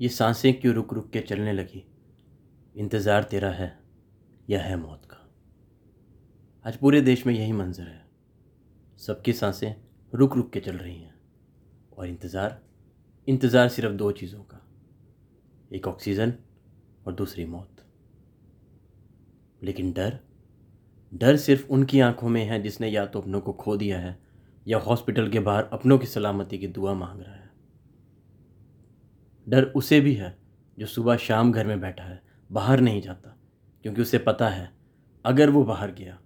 ये साँसें क्यों रुक रुक के चलने लगी? इंतज़ार तेरा है या है मौत का? आज पूरे देश में यही मंजर है। सबकी साँसें रुक रुक के चल रही हैं और इंतज़ार इंतज़ार सिर्फ़ दो चीज़ों का। एक ऑक्सीजन और दूसरी मौत। लेकिन डर डर सिर्फ़ उनकी आँखों में है जिसने या तो अपनों को खो दिया है या हॉस्पिटल के बाहर अपनों की सलामती की दुआ मांग रहा है। डर उसे भी है जो सुबह शाम घर में बैठा है, बाहर नहीं जाता, क्योंकि उसे पता है, अगर वो बाहर गया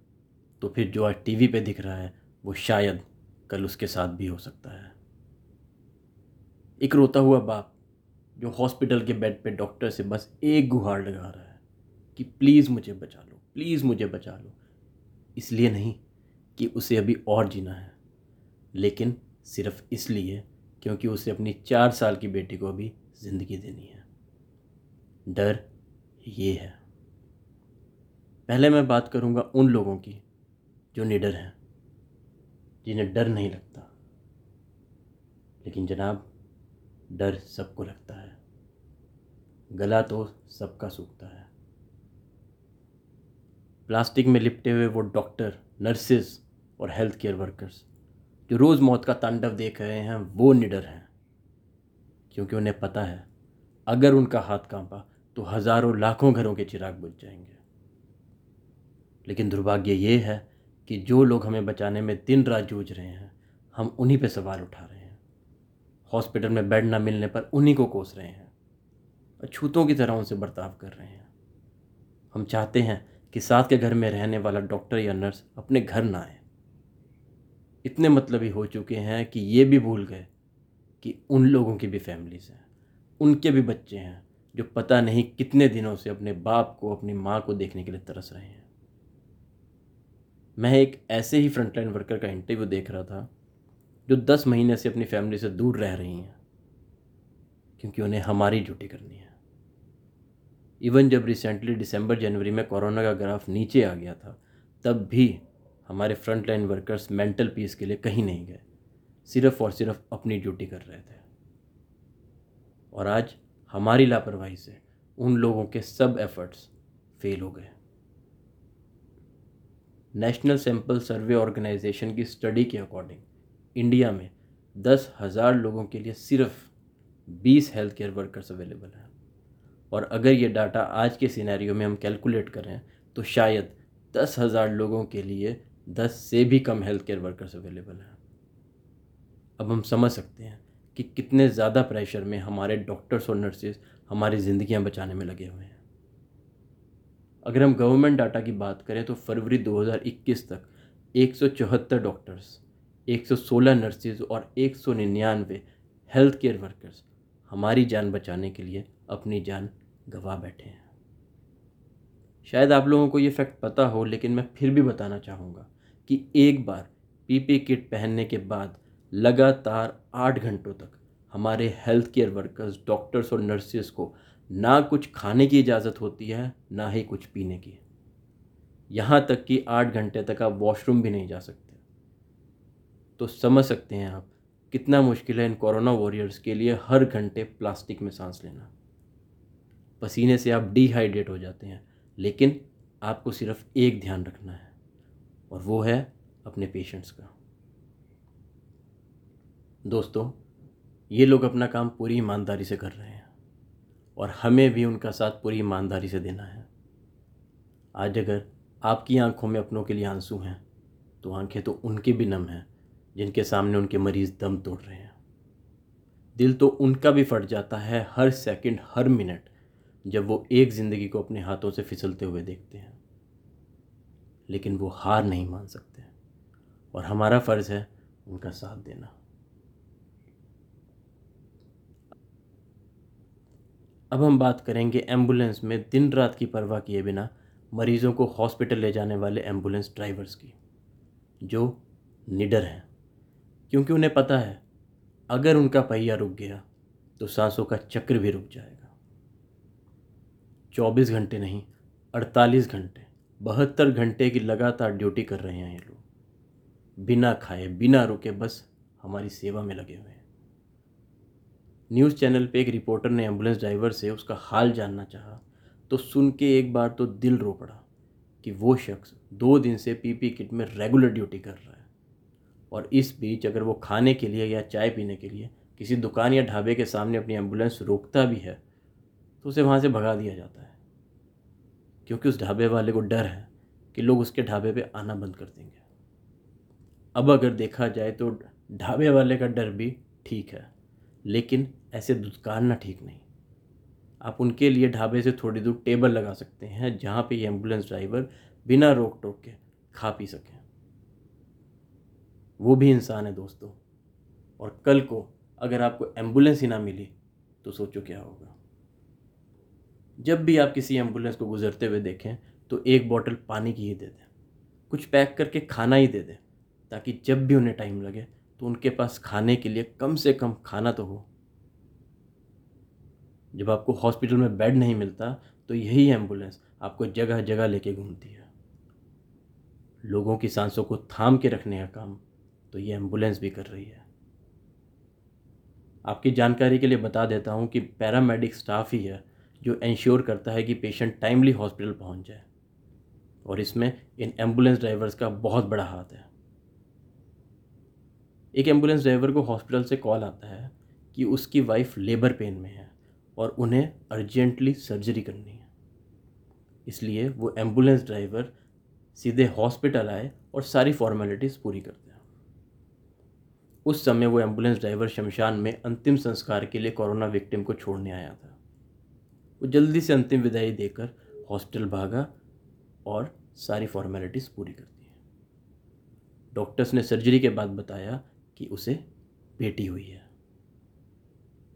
तो फिर जो आज टीवी पे दिख रहा है, वो शायद कल उसके साथ भी हो सकता है। एक रोता हुआ बाप, जो हॉस्पिटल के बेड पे डॉक्टर से बस एक गुहार लगा रहा है कि प्लीज़ मुझे बचा लो, प्लीज़ मुझे बचा लो। इसलिए नहीं कि उसे अभी और जीना है, लेकिन सिर्फ़ इसलिए क्योंकि उसे अपनी चार साल की बेटी को अभी ज़िंदगी देनी है। डर ये है। पहले मैं बात करूँगा उन लोगों की जो निडर हैं, जिन्हें डर नहीं लगता। लेकिन जनाब, डर सबको लगता है। गला तो सबका सूखता है। प्लास्टिक में लिपटे हुए वो डॉक्टर, नर्सिस और हेल्थ केयर वर्कर्स, जो रोज़ मौत का तांडव देख रहे हैं, वो निडर हैं। क्योंकि उन्हें पता है, अगर उनका हाथ कांपा तो हज़ारों लाखों घरों के चिराग बुझ जाएँगे। लेकिन दुर्भाग्य ये है कि जो लोग हमें बचाने में दिन रात जूझ रहे हैं, हम उन्हीं पे सवाल उठा रहे हैं। हॉस्पिटल में बेड ना मिलने पर उन्हीं को कोस रहे हैं अछूतों की तरह उनसे बर्ताव कर रहे हैं। हम चाहते हैं कि साथ के घर में रहने वाला डॉक्टर या नर्स अपने घर ना आए। इतने मतलबी हो चुके हैं कि ये भी भूल गए कि उन लोगों की भी फैमिलीज़ हैं, उनके भी बच्चे हैं, जो पता नहीं कितने दिनों से अपने बाप को, अपनी माँ को देखने के लिए तरस रहे हैं। मैं एक ऐसे ही फ्रंटलाइन वर्कर का इंटरव्यू देख रहा था, जो दस महीने से अपनी फैमिली से दूर रह रही हैं, क्योंकि उन्हें हमारी ड्यूटी करनी है। इवन जब रिसेंटली दिसंबर जनवरी में कोरोना का ग्राफ नीचे आ गया था, तब भी हमारे फ्रंटलाइन वर्कर्स मेंटल पीस के लिए कहीं नहीं गए। सिर्फ़ और सिर्फ़ अपनी ड्यूटी कर रहे थे। और आज हमारी लापरवाही से उन लोगों के सब एफर्ट्स फेल हो गए। नेशनल सैंपल सर्वे ऑर्गेनाइजेशन की स्टडी के अकॉर्डिंग इंडिया में दस हज़ार लोगों के लिए सिर्फ़ बीस हेल्थ केयर वर्कर्स अवेलेबल हैं। और अगर ये डाटा आज के सिनेरियो में हम कैलकुलेट करें तो शायद दस हज़ार लोगों के लिए दस से भी कम हेल्थ केयर वर्कर्स अवेलेबल हैं। अब हम समझ सकते हैं कि कितने ज़्यादा प्रेशर में हमारे डॉक्टर्स और नर्सेज हमारी ज़िंदगियाँ बचाने में लगे हुए हैं। अगर हम गवर्नमेंट डाटा की बात करें तो फरवरी 2021 तक एक सौ चौहत्तर डॉक्टर्स 116 नर्सेज और एक सौ निन्यानवे हेल्थ केयर वर्कर्स हमारी जान बचाने के लिए अपनी जान गवा बैठे हैं। शायद आप लोगों को ये फैक्ट पता हो, लेकिन मैं फिर भी बताना चाहूँगा कि एक बार पीपी किट पहनने के बाद लगातार आठ घंटों तक हमारे हेल्थ केयर वर्कर्स डॉक्टर्स और नर्सेस को ना कुछ खाने की इजाज़त होती है, ना ही कुछ पीने की। यहाँ तक कि आठ घंटे तक आप वॉशरूम भी नहीं जा सकते। तो समझ सकते हैं आप कितना मुश्किल है इन कोरोना वॉरियर्स के लिए हर घंटे प्लास्टिक में सांस लेना। पसीने से आप डिहाइड्रेट हो जाते हैं, लेकिन आपको सिर्फ़ एक ध्यान रखना है, और वो है अपने पेशेंट्स का। दोस्तों, ये लोग अपना काम पूरी ईमानदारी से कर रहे हैं और हमें भी उनका साथ पूरी ईमानदारी से देना है। आज अगर आपकी आँखों में अपनों के लिए आँसू हैं तो आँखें तो उनके भी नम हैं, जिनके सामने उनके मरीज़ दम तोड़ रहे हैं। दिल तो उनका भी फट जाता है हर सेकंड, हर मिनट, जब वो एक ज़िंदगी को अपने हाथों से फिसलते हुए देखते हैं। लेकिन वो हार नहीं मान सकते। और हमारा फ़र्ज़ है उनका साथ देना। अब हम बात करेंगे एंबुलेंस में दिन रात की परवाह किए बिना मरीज़ों को हॉस्पिटल ले जाने वाले एंबुलेंस ड्राइवर्स की, जो निडर हैं। क्योंकि उन्हें पता है, अगर उनका पहिया रुक गया तो सांसों का चक्र भी रुक जाएगा। चौबीस घंटे नहीं, अड़तालीस घंटे, बहत्तर घंटे की लगातार ड्यूटी कर रहे हैं ये लोग। बिना खाए, बिना रुके बस हमारी सेवा में लगे हुए हैं। न्यूज़ चैनल पे एक रिपोर्टर ने एंबुलेंस ड्राइवर से उसका हाल जानना चाहा तो सुन के एक बार तो दिल रो पड़ा कि वो शख्स दो दिन से पीपी किट में रेगुलर ड्यूटी कर रहा है। और इस बीच अगर वो खाने के लिए या चाय पीने के लिए किसी दुकान या ढाबे के सामने अपनी एंबुलेंस रोकता भी है तो उसे वहाँ से भगा दिया जाता है। क्योंकि उस ढाबे वाले को डर है कि लोग उसके ढाबे पे आना बंद कर देंगे। अब अगर देखा जाए तो ढाबे वाले का डर भी ठीक है, लेकिन ऐसे दुदकारना ठीक नहीं। आप उनके लिए ढाबे से थोड़ी दूर टेबल लगा सकते हैं, जहाँ पे ये एंबुलेंस ड्राइवर बिना रोक टोक के खा पी सकें। वो भी इंसान है दोस्तों, और कल को अगर आपको एंबुलेंस ही ना मिली तो सोचो क्या होगा। जब भी आप किसी एंबुलेंस को गुजरते हुए देखें तो एक बॉटल पानी की ही दे दें, कुछ पैक करके खाना ही दे दें, ताकि जब भी उन्हें टाइम लगे तो उनके पास खाने के लिए कम से कम खाना तो हो। जब आपको हॉस्पिटल में बेड नहीं मिलता तो यही एंबुलेंस आपको जगह जगह लेके घूमती है। लोगों की सांसों को थाम के रखने का काम तो ये एंबुलेंस भी कर रही है। आपकी जानकारी के लिए बता देता हूँ कि पैरामेडिक स्टाफ ही है जो इंश्योर करता है कि पेशेंट टाइमली हॉस्पिटल पहुँच जाए। और इसमें इन एंबुलेंस ड्राइवर्स का बहुत बड़ा हाथ है। एक एंबुलेंस ड्राइवर को हॉस्पिटल से कॉल आता है कि उसकी वाइफ लेबर पेन में है। और उन्हें अर्जेंटली सर्जरी करनी है। इसलिए वो एंबुलेंस ड्राइवर सीधे हॉस्पिटल आए और सारी फॉर्मेलिटीज़ पूरी करते हैं। उस समय वो एंबुलेंस ड्राइवर शमशान में अंतिम संस्कार के लिए कोरोना विक्टिम को छोड़ने आया था। वो जल्दी से अंतिम विदाई देकर हॉस्पिटल भागा और सारी फॉर्मेलिटीज़ पूरी कर दी डॉक्टर्स ने सर्जरी के बाद बताया कि उसे बेटी हुई है।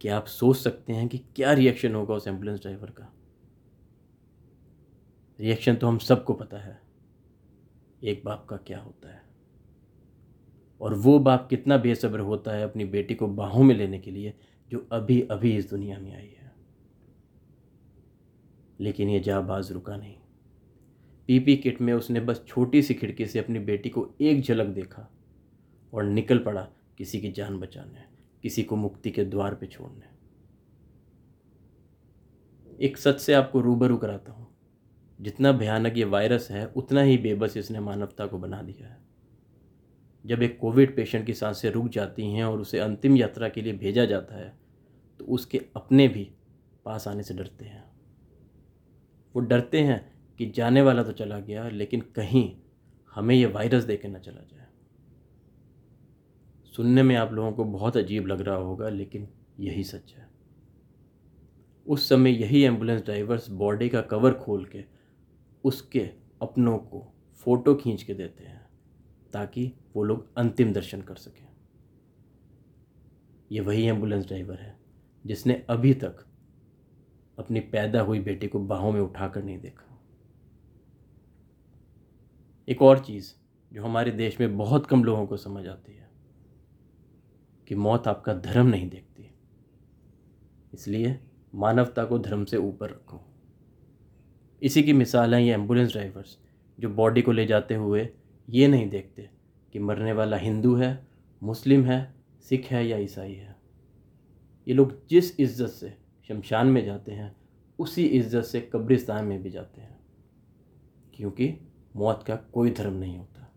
क्या आप सोच सकते हैं कि क्या रिएक्शन होगा उस एंबुलेंस ड्राइवर का? रिएक्शन तो हम सबको पता है। एक बाप का क्या होता है? और वो बाप कितना बेसब्र होता है अपनी बेटी को बाहों में लेने के लिए, जो अभी अभी इस दुनिया में आई है। लेकिन ये जाबाज रुका नहीं। पीपी किट में उसने बस छोटी सी खिड़की से अपनी बेटी को एक झलक देखा और निकल पड़ा किसी की जान बचाने। किसी को मुक्ति के द्वार पे छोड़ने। एक सच से आपको रूबरू कराता हूँ। जितना भयानक ये वायरस है, उतना ही बेबस इसने मानवता को बना दिया है। जब एक कोविड पेशेंट की साँसें रुक जाती हैं और उसे अंतिम यात्रा के लिए भेजा जाता है तो उसके अपने भी पास आने से डरते हैं। वो डरते हैं कि जाने वाला तो चला गया, लेकिन कहीं हमें ये वायरस दे के न चला जाए। सुनने में आप लोगों को बहुत अजीब लग रहा होगा, लेकिन यही सच है। उस समय यही एंबुलेंस ड्राइवर्स बॉडी का कवर खोल के उसके अपनों को फ़ोटो खींच के देते हैं, ताकि वो लोग अंतिम दर्शन कर सकें। ये वही एंबुलेंस ड्राइवर है, जिसने अभी तक अपनी पैदा हुई बेटी को बाहों में उठाकर नहीं देखा। एक और चीज़ जो हमारे देश में बहुत कम लोगों को समझ आती है कि मौत आपका धर्म नहीं देखती। इसलिए मानवता को धर्म से ऊपर रखो। इसी की मिसाल है ये एंबुलेंस ड्राइवर्स जो बॉडी को ले जाते हुए ये नहीं देखते कि मरने वाला हिंदू है, मुस्लिम है, सिख है या ईसाई है। ये लोग जिस इज़्ज़त से शमशान में जाते हैं, उसी इज़्ज़त से कब्रिस्तान में भी जाते हैं। क्योंकि मौत का कोई धर्म नहीं होता।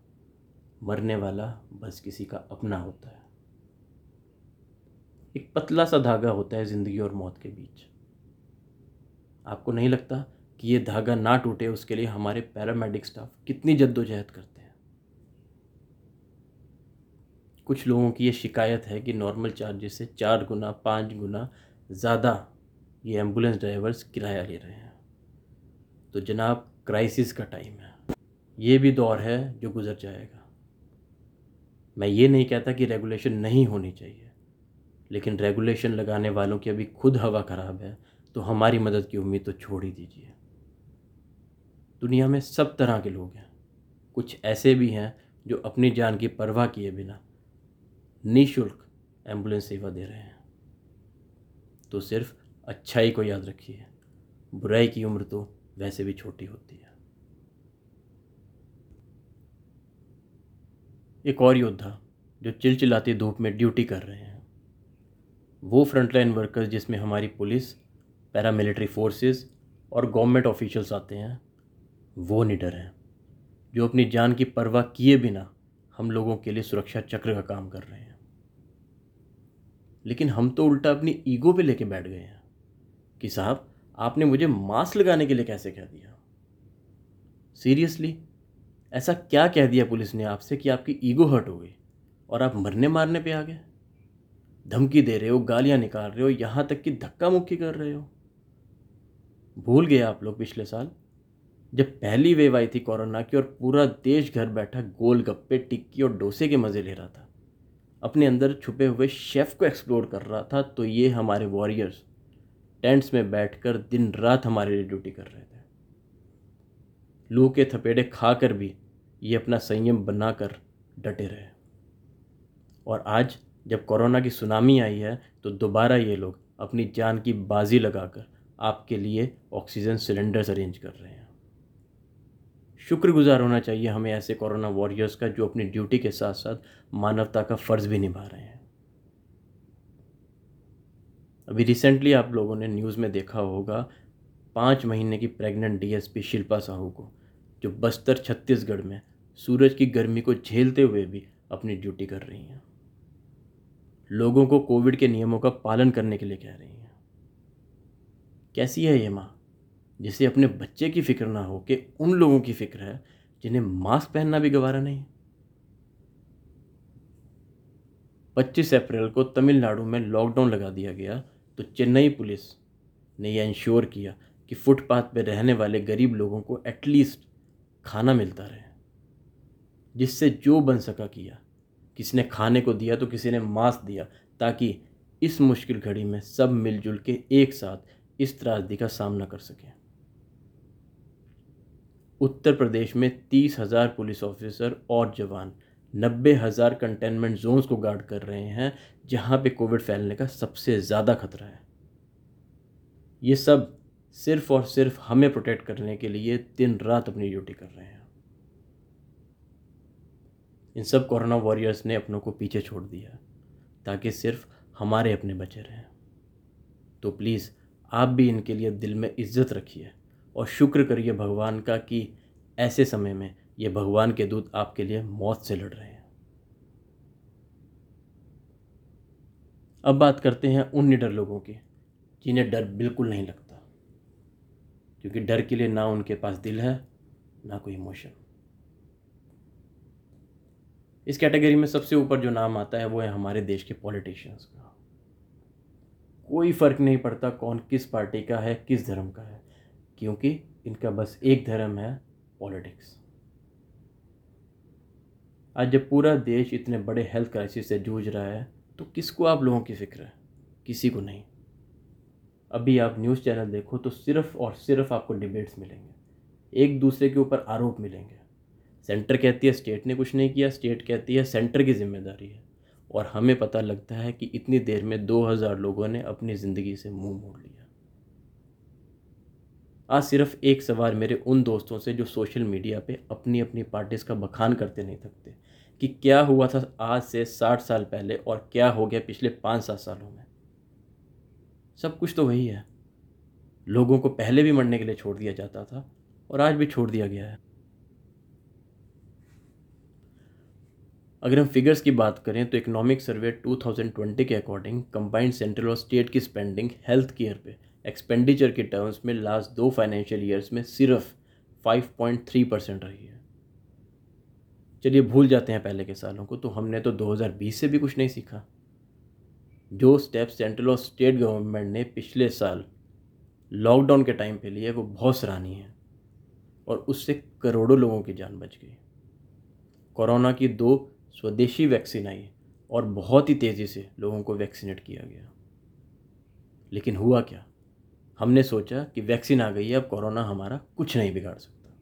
मरने वाला बस किसी का अपना होता है। एक पतला सा धागा होता है ज़िंदगी और मौत के बीच। आपको नहीं लगता कि ये धागा ना टूटे उसके लिए हमारे पैरामेडिक स्टाफ कितनी जद्दोजहद करते हैं? कुछ लोगों की ये शिकायत है कि नॉर्मल चार्जेस से चार गुना, पाँच गुना ज़्यादा ये एंबुलेंस ड्राइवर्स किराया ले रहे हैं। तो जनाब, क्राइसिस का टाइम है। ये भी दौर है जो गुजर जाएगा। मैं ये नहीं कहता कि रेगुलेशन नहीं होनी चाहिए। लेकिन रेगुलेशन लगाने वालों की अभी खुद हवा ख़राब है तो हमारी मदद की उम्मीद तो छोड़ ही दीजिए। दुनिया में सब तरह के लोग हैं। कुछ ऐसे भी हैं जो अपनी जान की परवाह किए बिना निःशुल्क एंबुलेंस सेवा दे रहे हैं। तो सिर्फ़ अच्छाई को याद रखिए, बुराई की उम्र तो वैसे भी छोटी होती है। एक और योद्धा जो चिलचिलाती धूप में ड्यूटी कर रहे हैं। वो फ्रंटलाइन वर्कर्स जिसमें हमारी पुलिस पैरामिलिट्री फोर्सेस और गवर्नमेंट ऑफिशियल्स आते हैं, वो निडर हैं। जो अपनी जान की परवाह किए बिना हम लोगों के लिए सुरक्षा चक्र का काम कर रहे हैं। लेकिन हम तो उल्टा अपनी ईगो पे लेके बैठ गए हैं कि साहब, आपने मुझे मास्क लगाने के लिए कैसे कह दिया? सीरियसली ऐसा क्या कह दिया पुलिस ने आपसे कि आपकी ईगो हर्ट हो गई और आप मरने मारने पे आ गए? धमकी दे रहे हो, गालियाँ निकाल रहे हो, यहाँ तक कि धक्का मुक्की कर रहे हो। भूल गए आप लोग पिछले साल, जब पहली वेव आई थी कोरोना की और पूरा देश घर बैठा गोल गप्पे टिक्की और डोसे के मज़े ले रहा था। अपने अंदर छुपे हुए शेफ़ को एक्सप्लोर कर रहा था तो ये हमारे वॉरियर्स टेंट्स में बैठकर दिन रात हमारे लिए ड्यूटी कर रहे थे। लू के थपेड़े खाकर भी ये अपना संयम बनाकर डटे रहे। और आज जब कोरोना की सुनामी आई है तो दोबारा ये लोग अपनी जान की बाजी लगाकर आपके लिए ऑक्सीजन सिलेंडर्स अरेंज कर रहे हैं। शुक्रगुजार होना चाहिए हमें ऐसे कोरोना वॉरियर्स का जो अपनी ड्यूटी के साथ साथ मानवता का फ़र्ज़ भी निभा रहे हैं। अभी रिसेंटली आप लोगों ने न्यूज़ में देखा होगा, पाँच महीने की प्रेग्नेंट डीएसपी शिल्पा साहू को, जो बस्तर छत्तीसगढ़ में सूरज की गर्मी को झेलते हुए भी अपनी ड्यूटी कर रही हैं। लोगों को कोविड के नियमों का पालन करने के लिए कह रही हैं। कैसी है ये माँ? जिसे अपने बच्चे की फ़िक्र ना हो कि उन लोगों की फ़िक्र है जिन्हें मास्क पहनना भी गवारा नहीं। 25 अप्रैल को तमिलनाडु में लॉकडाउन लगा दिया गया तो चेन्नई पुलिस ने यह इंश्योर किया कि फुटपाथ पर रहने वाले गरीब लोगों को एटलीस्ट खाना मिलता रहे, जिससे जो बन सका किया। किसी ने खाने को दिया तो किसी ने मास्क दिया, ताकि इस मुश्किल घड़ी में सब मिलजुल के एक साथ इस त्रासदी का सामना कर सकें। उत्तर प्रदेश में तीस हज़ार पुलिस ऑफिसर और जवान, नब्बे हज़ार कंटेनमेंट जोन्स को गार्ड कर रहे हैं, जहाँ पे कोविड फैलने का सबसे ज़्यादा खतरा है। ये सब सिर्फ़ और सिर्फ़ हमें प्रोटेक्ट करने के लिए दिन रात अपनी ड्यूटी कर रहे हैं। इन सब कोरोना वॉरियर्स ने अपनों को पीछे छोड़ दिया, ताकि सिर्फ़ हमारे अपने बचे रहें। तो प्लीज़, आप भी इनके लिए दिल में इज़्ज़त रखिए और शुक्र करिए भगवान का कि ऐसे समय में ये भगवान के दूत आपके लिए मौत से लड़ रहे हैं। अब बात करते हैं उन निडर लोगों की, जिन्हें डर बिल्कुल नहीं लगता, क्योंकि डर के लिए ना उनके पास दिल है, ना कोई इमोशन। इस कैटेगरी में सबसे ऊपर जो नाम आता है वो है हमारे देश के पॉलिटिशियंस का। कोई फ़र्क नहीं पड़ता कौन किस पार्टी का है, किस धर्म का है, क्योंकि इनका बस एक धर्म है, पॉलिटिक्स। आज जब पूरा देश इतने बड़े हेल्थ क्राइसिस से जूझ रहा है तो किसको आप लोगों की फ़िक्र है? किसी को नहीं। अभी आप न्यूज़ चैनल देखो तो सिर्फ़ और सिर्फ़ आपको डिबेट्स मिलेंगे। एक दूसरे के ऊपर आरोप मिलेंगे। सेंटर कहती है, स्टेट ने कुछ नहीं किया, स्टेट कहती है, सेंटर की ज़िम्मेदारी है। और हमें पता लगता है कि इतनी देर में दो हज़ार लोगों ने अपनी ज़िंदगी से मुँह मोड़ लिया। आज सिर्फ़ एक सवाल मेरे उन दोस्तों से जो सोशल मीडिया पे अपनी अपनी पार्टीज़ का बखान करते नहीं थकते, कि क्या हुआ था आज से साठ साल पहले और क्या हो गया पिछले पाँच सात सालों में? सब कुछ तो वही है। लोगों को पहले भी मरने के लिए छोड़ दिया जाता था और आज भी छोड़ दिया गया है। अगर हम फिगर्स की बात करें तो इकोनॉमिक सर्वे 2020 के अकॉर्डिंग कंबाइंड सेंट्रल और स्टेट की स्पेंडिंग हेल्थ केयर पे एक्सपेंडिचर के टर्म्स में लास्ट दो फाइनेंशियल ईयर्स में सिर्फ़ 5.3 परसेंट रही है। चलिए भूल जाते हैं पहले के सालों को तो हमने तो 2020 से भी कुछ नहीं सीखा। जो स्टेप सेंट्रल और स्टेट गवर्नमेंट ने पिछले साल लॉकडाउन के टाइम पे लिए, वो बहुत सराहनीय है और उससे करोड़ों लोगों की जान बच गई। कोरोना की दो स्वदेशी वैक्सीन आई और बहुत ही तेज़ी से लोगों को वैक्सीनेट किया गया। लेकिन हुआ क्या? हमने सोचा कि वैक्सीन आ गई है, अब कोरोना हमारा कुछ नहीं बिगाड़ सकता।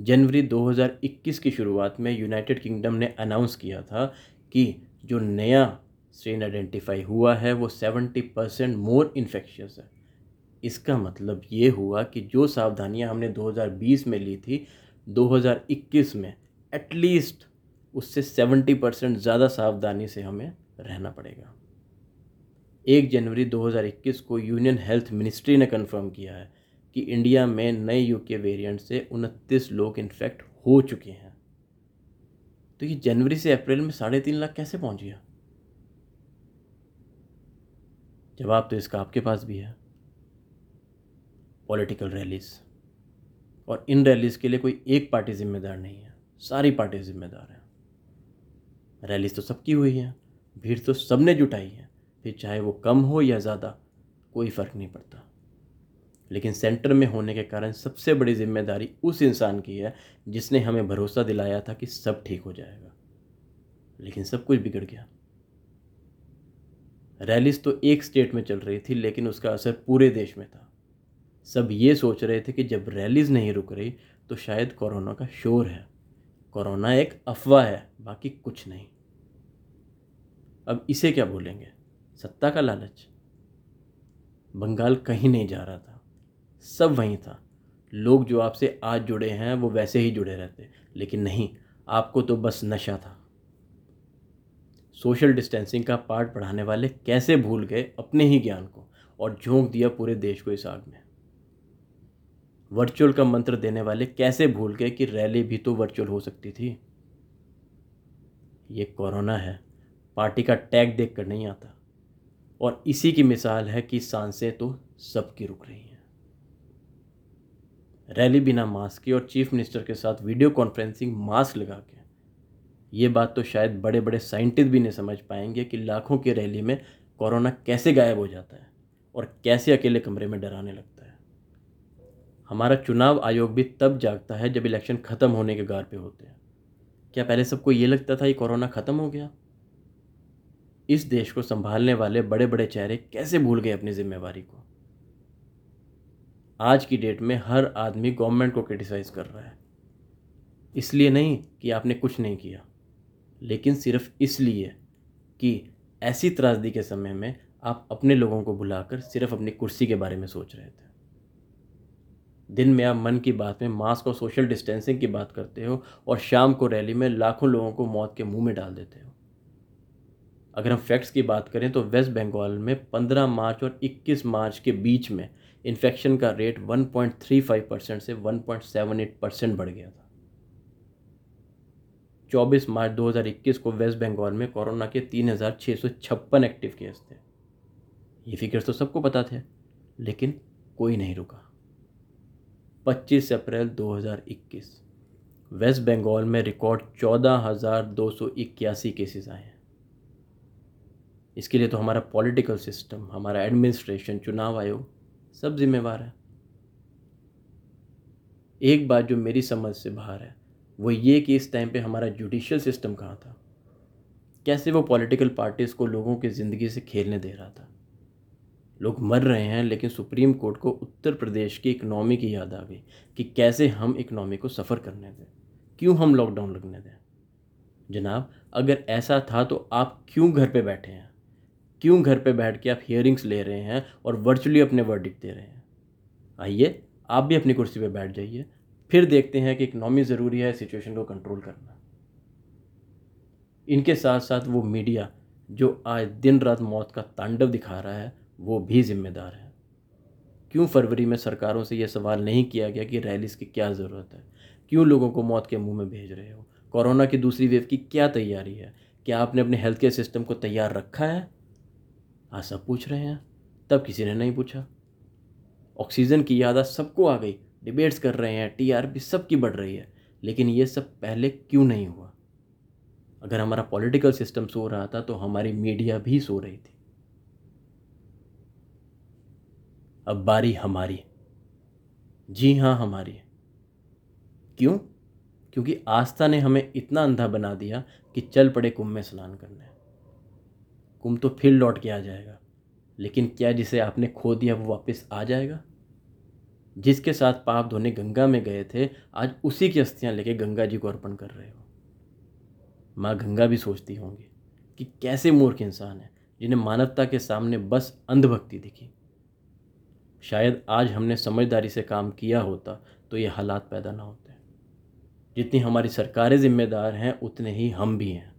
जनवरी 2021 की शुरुआत में यूनाइटेड किंगडम ने अनाउंस किया था कि जो नया स्ट्रेन आइडेंटिफाई हुआ है, वो 70 परसेंट मोर इन्फेक्शियस है। इसका मतलब ये हुआ कि जो सावधानियाँ हमने 2020 में ली थी 2021 में एटलीस्ट उससे सेवेंटी परसेंट ज़्यादा सावधानी से हमें रहना पड़ेगा। एक जनवरी 2021 को यूनियन हेल्थ मिनिस्ट्री ने कंफर्म किया है कि इंडिया में नए यू के वेरियंट से उनतीस लोग इन्फेक्ट हो चुके हैं। तो ये जनवरी से अप्रैल में साढ़े तीन लाख कैसे पहुँच गया? जवाब तो इसका आपके पास भी है। पॉलिटिकल रैलीज और इन रैलीज के लिए कोई एक पार्टी जिम्मेदार नहीं है, सारी पार्टी जिम्मेदार हैं। रैलीज तो सबकी हुई है, भीड़ तो सबने जुटाई है, फिर चाहे वो कम हो या ज़्यादा, कोई फ़र्क नहीं पड़ता। लेकिन सेंटर में होने के कारण सबसे बड़ी ज़िम्मेदारी उस इंसान की है, जिसने हमें भरोसा दिलाया था कि सब ठीक हो जाएगा। लेकिन सब कुछ बिगड़ गया। रैलीज तो एक स्टेट में चल रही थी, लेकिन उसका असर पूरे देश में था। सब ये सोच रहे थे कि जब रैलीज नहीं रुक रही तो शायद कोरोना का शोर है। कोरोना एक अफवाह है, बाकी कुछ नहीं। अब इसे क्या बोलेंगे? सत्ता का लालच? बंगाल कहीं नहीं जा रहा था। सब वहीं था। लोग जो आपसे आज जुड़े हैं, वो वैसे ही जुड़े रहते लेकिन नहीं, आपको तो बस नशा था। सोशल डिस्टेंसिंग का पार्ट पढ़ाने वाले कैसे भूल गए अपने ही ज्ञान को और झोंक दिया पूरे देश को इस आग में? वर्चुअल का मंत्र देने वाले कैसे भूल गए कि रैली भी तो वर्चुअल हो सकती थी? ये कोरोना है। पार्टी का टैग देख कर नहीं आता। और इसी की मिसाल है कि साँसें तो सबकी रुक रही हैं। रैली बिना मास्क की और चीफ मिनिस्टर के साथ वीडियो कॉन्फ्रेंसिंग मास्क लगा के। ये बात तो शायद बड़े बड़े साइंटिस्ट भी नहीं समझ पाएँगे कि लाखों की रैली में कोरोना कैसे गायब हो जाता है और कैसे अकेले कमरे में डराने लगता है। हमारा चुनाव आयोग भी तब जागता है जब इलेक्शन ख़त्म होने के गार पे होते हैं। क्या पहले सबको ये लगता था कि कोरोना ख़त्म हो गया? इस देश को संभालने वाले बड़े बड़े चेहरे कैसे भूल गए अपनी जिम्मेवारी को? आज की डेट में हर आदमी गवर्नमेंट को क्रिटिसाइज़ कर रहा है। इसलिए नहीं कि आपने कुछ नहीं किया, लेकिन सिर्फ़ इसलिए कि ऐसी त्रासदी के समय में आप अपने लोगों को बुलाकर सिर्फ़ अपनी कुर्सी के बारे में सोच रहे थे। दिन में आप मन की बात में मास्क और सोशल डिस्टेंसिंग की बात करते हो और शाम को रैली में लाखों लोगों को मौत के मुँह में डाल देते हो। अगर हम फैक्ट्स की बात करें तो वेस्ट बंगाल में 15 मार्च और 21 मार्च के बीच में इन्फेक्शन का रेट 1.35 परसेंट से 1.78 परसेंट बढ़ गया था। 24 मार्च 2021 को वेस्ट बंगाल में कोरोना के तीन हज़ार छः सौ छप्पन एक्टिव केस थे। ये फिगर्स तो सबको पता थे, लेकिन कोई नहीं रुका। 25 अप्रैल 2021 वेस्ट बंगाल में रिकॉर्ड चौदह हज़ार दो सौ इक्यासी केसेस आए हैं। इसके लिए तो हमारा पॉलिटिकल सिस्टम, हमारा एडमिनिस्ट्रेशन, चुनाव आयोग सब जिम्मेवार है। एक बात जो मेरी समझ से बाहर है, वो ये कि इस टाइम पे हमारा जुडिशियल सिस्टम कहाँ था? कैसे वो पॉलिटिकल पार्टीज़ को लोगों की ज़िंदगी से खेलने दे रहा था? लोग मर रहे हैं, लेकिन सुप्रीम कोर्ट को उत्तर प्रदेश की इकनॉमी की याद आ गई कि कैसे हम इकनॉमी को सफ़र करने दें। क्यों हम लॉकडाउन लगने दें? जनाब, अगर ऐसा था तो आप क्यों घर पे बैठे हैं? क्यों घर पे बैठ के आप हियरिंग्स ले रहे हैं और वर्चुअली अपने वर्डिक दे रहे हैं? आइए, आप भी अपनी कुर्सी पे बैठ जाइए, फिर देखते हैं कि इकनॉमी ज़रूरी है सिचुएशन को कंट्रोल करना। इनके साथ साथ वो मीडिया जो आज दिन रात मौत का तांडव दिखा रहा है वो भी जिम्मेदार है। क्यों फरवरी में सरकारों से यह सवाल नहीं किया गया कि रैलीस की क्या ज़रूरत है? क्यों लोगों को मौत के मुँह में भेज रहे हो? कोरोना की दूसरी वेव की क्या तैयारी है? क्या आपने अपने हेल्थ केयर सिस्टम को तैयार रखा है? आज सब पूछ रहे हैं। तब किसी ने नहीं पूछा। ऑक्सीजन की याद आज सबको आ गई। डिबेट्स कर रहे हैं। टीआरपी सबकी बढ़ रही है। लेकिन ये सब पहले क्यों नहीं हुआ? अगर हमारा पॉलिटिकल सिस्टम सो रहा था तो हमारी मीडिया भी सो रही थी। अब बारी हमारी। जी हाँ हमारी। क्यों? क्योंकि आस्था ने हमें इतना अंधा बना दिया कि चल पड़े कुंभ में स्नान करने। कुंभ तो फिर लौट के आ जाएगा, लेकिन क्या जिसे आपने खो दिया वो वापस आ जाएगा? जिसके साथ पाप धोने गंगा में गए थे, आज उसी की अस्थियाँ लेके गंगा जी को अर्पण कर रहे हो। माँ गंगा भी सोचती होंगी कि कैसे मूर्ख इंसान है, जिन्हें मानवता के सामने बस अंधभक्ति दिखी। शायद आज हमने समझदारी से काम किया होता तो ये हालात पैदा ना होते। जितनी हमारी सरकारें जिम्मेदार हैं, उतने ही हम भी हैं।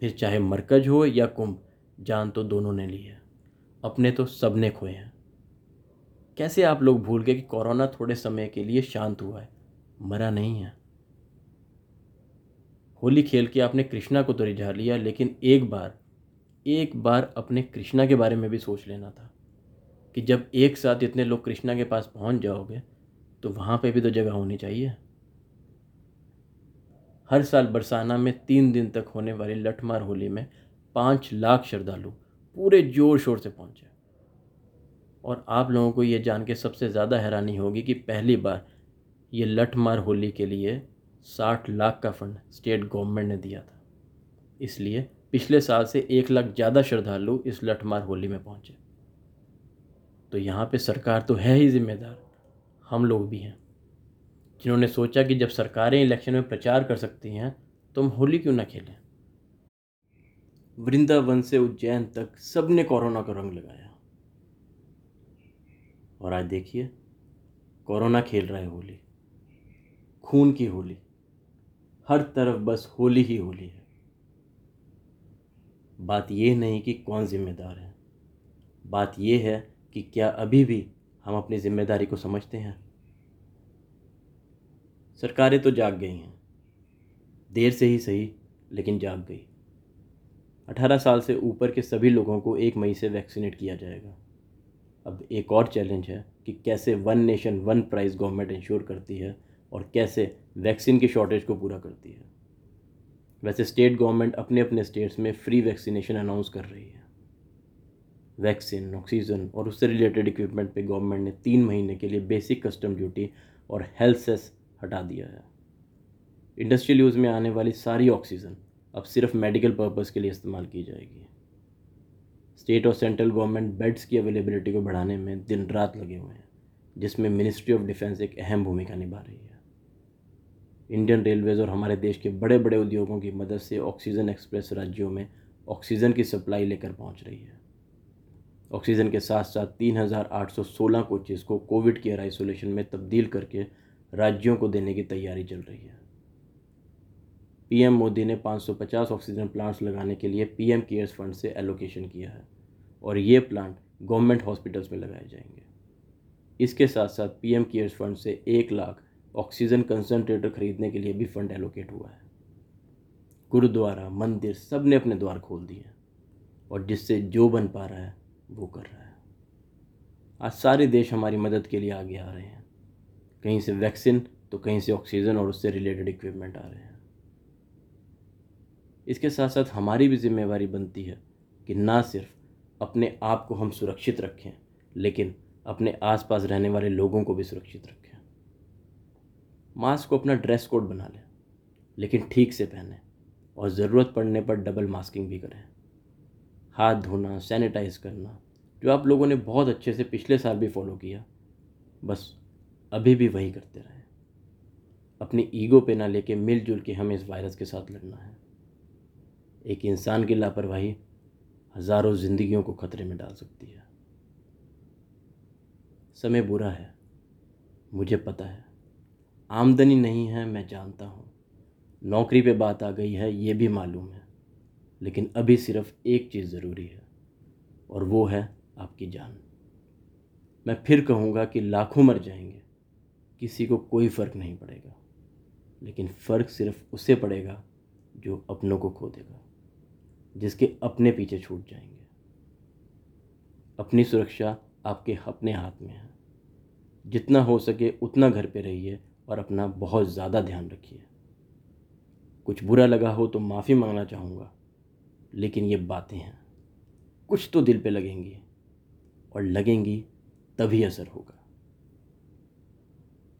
फिर चाहे मरकज हो या कुंभ, जान तो दोनों ने ली है। अपने तो सबने खोए हैं। कैसे आप लोग भूल गए कि कोरोना थोड़े समय के लिए शांत हुआ है? मरा नहीं है। होली खेल के आपने कृष्णा को तो रिझा लिया, लेकिन एक बार एक बार अपने कृष्णा के बारे में भी सोच लेना था। कि जब एक साथ इतने लोग कृष्णा के पास पहुँच जाओगे तो वहाँ पे भी तो जगह होनी चाहिए। हर साल बरसाना में तीन दिन तक होने वाली लठमार होली में पाँच लाख श्रद्धालु पूरे ज़ोर शोर से पहुँचे। और आप लोगों को ये जान के सबसे ज़्यादा हैरानी होगी कि पहली बार ये लठमार होली के लिए साठ लाख का फंड स्टेट गवर्नमेंट ने दिया था। इसलिए पिछले साल से एक लाख ज़्यादा श्रद्धालु इस लठमार होली में पहुँचे। तो यहाँ पे सरकार तो है ही जिम्मेदार। हम लोग भी हैं। जिन्होंने सोचा कि जब सरकारें इलेक्शन में प्रचार कर सकती हैं तो हम होली क्यों ना खेलें? वृंदावन से उज्जैन तक सबने कोरोना का रंग लगाया। और आज देखिए, कोरोना खेल रहा है होली। खून की होली। हर तरफ़ बस होली ही होली है। बात यह नहीं कि कौन जिम्मेदार है। बात यह है कि क्या अभी भी हम अपनी ज़िम्मेदारी को समझते हैं? सरकारें तो जाग गई हैं। देर से ही सही, लेकिन जाग गई। अठारह साल से ऊपर के सभी लोगों को एक मई से वैक्सीनेट किया जाएगा। अब एक और चैलेंज है कि कैसे one nation, one price government ensure करती है और कैसे वैक्सीन की शॉर्टेज को पूरा करती है। वैसे स्टेट गवर्नमेंट अपने अपने स्टेट्स में फ्री वैक्सीनेशन अनाउंस कर रही है। वैक्सीन, ऑक्सीजन और उससे रिलेटेड इक्विपमेंट पे गवर्नमेंट ने तीन महीने के लिए बेसिक कस्टम ड्यूटी और हेल्थ सेस हटा दिया है। इंडस्ट्रियल यूज़ में आने वाली सारी ऑक्सीजन अब सिर्फ़ मेडिकल पर्पज़ के लिए इस्तेमाल की जाएगी। स्टेट और सेंट्रल गवर्नमेंट बेड्स की अवेलेबिलिटी को बढ़ाने में दिन रात लगे हुए हैं, जिसमें मिनिस्ट्री ऑफ़ डिफेंस एक अहम भूमिका निभा रही है। इंडियन रेलवेज़ और हमारे देश के बड़े बड़े उद्योगों की मदद से ऑक्सीजन एक्सप्रेस राज्यों में ऑक्सीजन की सप्लाई लेकर पहुँच रही है। ऑक्सीजन के साथ साथ तीन हज़ार आठ सौ सोलह कोचेज़ को कोविड केयर आइसोलेशन में तब्दील करके राज्यों को देने की तैयारी चल रही है। पीएम मोदी ने 550 ऑक्सीजन प्लांट्स लगाने के लिए पीएम केयर्स फंड से एलोकेशन किया है और ये प्लांट गवर्नमेंट हॉस्पिटल्स में लगाए जाएँगे। इसके साथ साथ पीएम केयर्स फंड से एक लाख ऑक्सीजन कंसनट्रेटर खरीदने के लिए भी फंड एलोकेट हुआ है। गुरुद्वारा, मंदिर सबने अपने द्वार खोल दिए और जिससे जो बन पा रहा है वो कर रहा है। आज सारे देश हमारी मदद के लिए आगे आ रहे हैं। कहीं से वैक्सीन तो कहीं से ऑक्सीजन और उससे रिलेटेड इक्विपमेंट आ रहे हैं। इसके साथ साथ हमारी भी जिम्मेवारी बनती है कि ना सिर्फ़ अपने आप को हम सुरक्षित रखें, लेकिन अपने आसपास रहने वाले लोगों को भी सुरक्षित रखें। मास्क को अपना ड्रेस कोड बना लें, लेकिन ठीक से पहने और ज़रूरत पड़ने पर डबल मास्किंग भी करें। हाथ धोना सैनिटाइज करना, जो आप लोगों ने बहुत अच्छे से पिछले साल भी फॉलो किया, बस अभी भी वही करते रहें। अपनी ईगो पे ना लेके मिलजुल के हमें इस वायरस के साथ लड़ना है। एक इंसान की लापरवाही हज़ारों ज़िंदगियों को खतरे में डाल सकती है। समय बुरा है, मुझे पता है। आमदनी नहीं है, मैं जानता हूँ। नौकरी पे बात आ गई है, ये भी मालूम है। लेकिन अभी सिर्फ़ एक चीज़ ज़रूरी है, और वो है आपकी जान। मैं फिर कहूँगा कि लाखों मर जाएँगे, किसी को कोई फ़र्क नहीं पड़ेगा, लेकिन फ़र्क सिर्फ़ उसे पड़ेगा जो अपनों को खो देगा, जिसके अपने पीछे छूट जाएँगे। अपनी सुरक्षा आपके अपने हाथ में है। जितना हो सके उतना घर पे रहिए और अपना बहुत ज़्यादा ध्यान रखिए। कुछ बुरा लगा हो तो माफ़ी मांगना चाहूँगा लेकिन ये बातें हैं। कुछ तो दिल पे लगेंगी और लगेंगी तभी असर होगा।